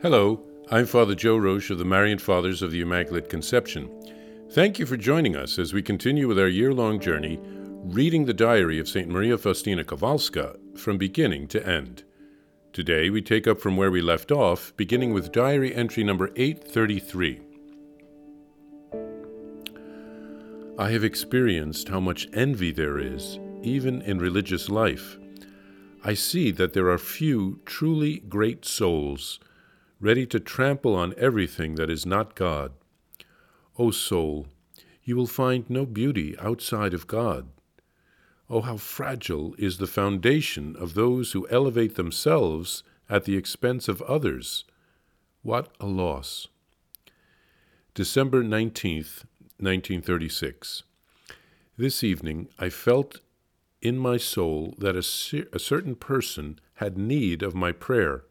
Hello, I'm Father Joe Roesch of the Marian Fathers of the Immaculate Conception. Thank you for joining us as we continue with our year long journey reading the diary of St. Maria Faustina Kowalska from beginning to end. Today we take up from where we left off, beginning with diary entry number 833. I have experienced how much envy there is, even in religious life. I see that there are few truly great souls ready to trample on everything that is not God. O soul, you will find no beauty outside of God. Oh, how fragile is the foundation of those who elevate themselves at the expense of others. What a loss. December 19th, 1936. This evening I felt in my soul that a, a certain person had need of my prayer.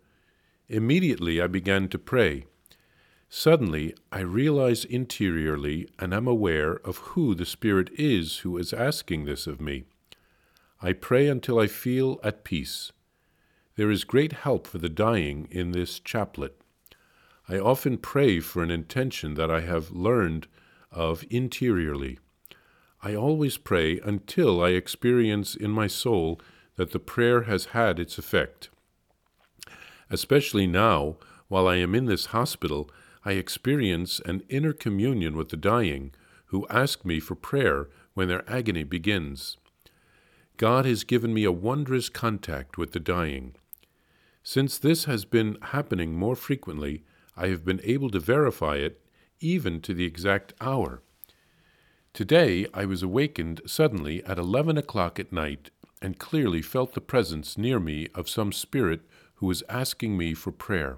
Immediately I began to pray. Suddenly I realize interiorly and am aware of who the Spirit is who is asking this of me. I pray until I feel at peace. There is great help for the dying in this chaplet. I often pray for an intention that I have learned of interiorly. I always pray until I experience in my soul that the prayer has had its effect. Especially now, while I am in this hospital, I experience an inner communion with the dying who ask me for prayer when their agony begins. God has given me a wondrous contact with the dying. Since this has been happening more frequently, I have been able to verify it even to the exact hour. Today I was awakened suddenly at eleven o'clock at night and clearly felt the presence near me of some spirit who was asking me for prayer.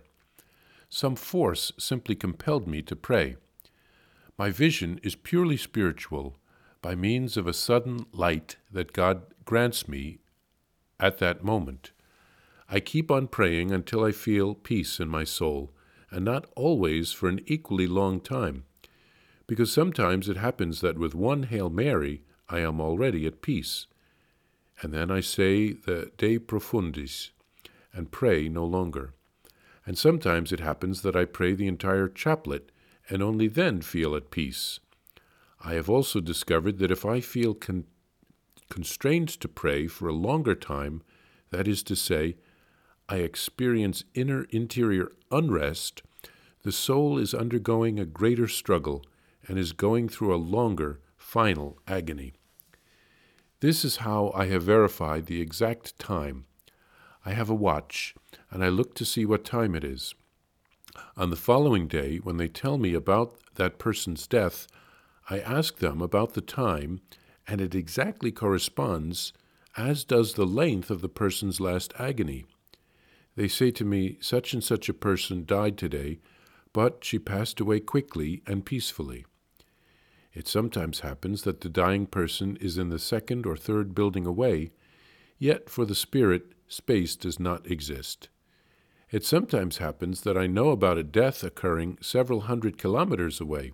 Some force simply compelled me to pray. My vision is purely spiritual by means of a sudden light that God grants me at that moment. I keep on praying until I feel peace in my soul, and not always for an equally long time, because sometimes it happens that with one Hail Mary I am already at peace. And then I say the De Profundis, and pray no longer. And sometimes it happens that I pray the entire chaplet and only then feel at peace. I have also discovered that if I feel con- constrained to pray for a longer time, that is to say, I experience inner interior unrest, the soul is undergoing a greater struggle and is going through a longer, final agony. This is how I have verified the exact time I have a watch, and I look to see what time it is. On the following day, when they tell me about that person's death, I ask them about the time, and it exactly corresponds, as does the length of the person's last agony. They say to me, Such and such a person died today, but she passed away quickly and peacefully. It sometimes happens that the dying person is in the second or third building away, yet for the spirit space does not exist. It sometimes happens that I know about a death occurring several hundred kilometers away.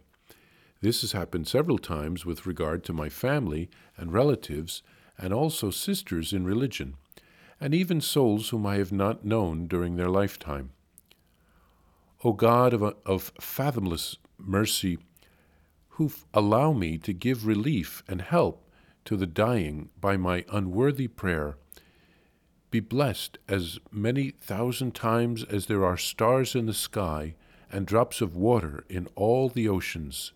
This has happened several times with regard to my family and relatives, and also sisters in religion, and even souls whom I have not known during their lifetime. O God of, of fathomless mercy, who allow me to give relief and help to the dying by my unworthy prayer, be blessed as many thousand times as there are stars in the sky and drops of water in all the oceans.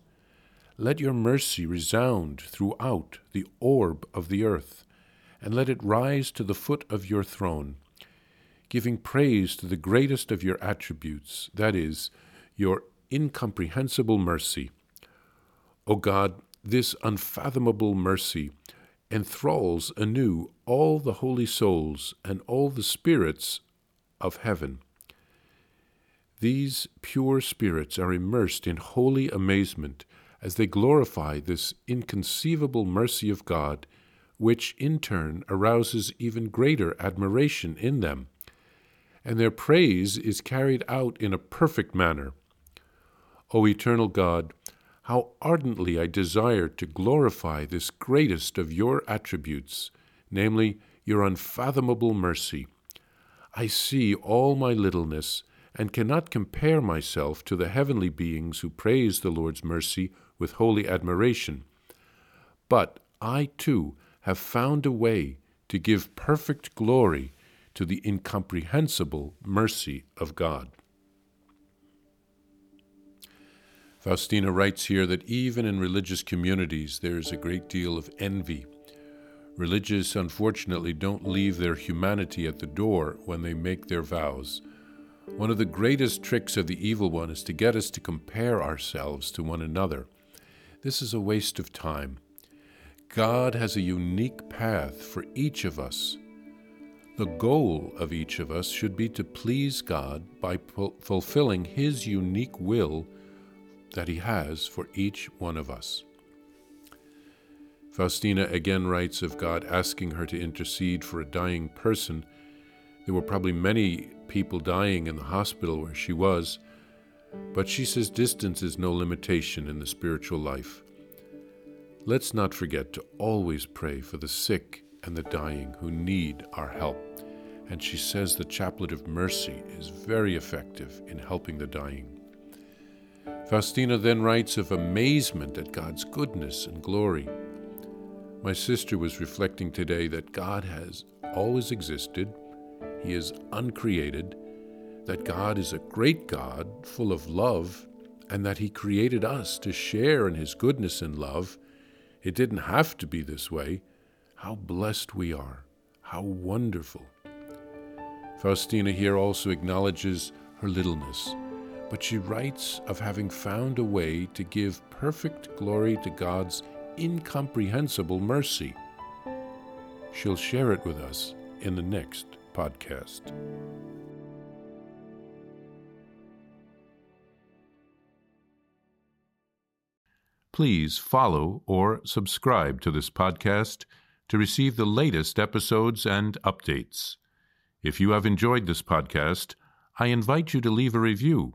Let your mercy resound throughout the orb of the earth, and let it rise to the foot of your throne, giving praise to the greatest of your attributes, that is, your incomprehensible mercy. O God, this unfathomable mercy enthralls anew all the holy souls and all the spirits of heaven. These pure spirits are immersed in holy amazement as they glorify this inconceivable mercy of God, which in turn arouses even greater admiration in them, and their praise is carried out in a perfect manner. O eternal God, how ardently I desire to glorify this greatest of your attributes, namely, your unfathomable mercy. I see all my littleness and cannot compare myself to the heavenly beings who praise the Lord's mercy with holy admiration. But I too have found a way to give perfect glory to the incomprehensible mercy of God. Faustina writes here that even in religious communities there is a great deal of envy. Religious, unfortunately, don't leave their humanity at the door when they make their vows. One of the greatest tricks of the evil one is to get us to compare ourselves to one another. This is a waste of time. God has a unique path for each of us. The goal of each of us should be to please God by fulfilling His unique will that He has for each one of us. Faustina again writes of God asking her to intercede for a dying person. There were probably many people dying in the hospital where she was, but she says distance is no limitation in the spiritual life. Let's not forget to always pray for the sick and the dying who need our help. And she says the Chaplet of Mercy is very effective in helping the dying. Faustina then writes of amazement at God's goodness and glory. My sister was reflecting today that God has always existed, He is uncreated, that God is a great God full of love, and that He created us to share in His goodness and love it didn't have to be this way. How blessed we are. How wonderful. Faustina here also acknowledges her littleness, but she writes of having found a way to give perfect glory to God's incomprehensible mercy. She'll share it with us in the next podcast. Please follow or subscribe to this podcast to receive the latest episodes and updates. If you have enjoyed this podcast, I invite you to leave a review.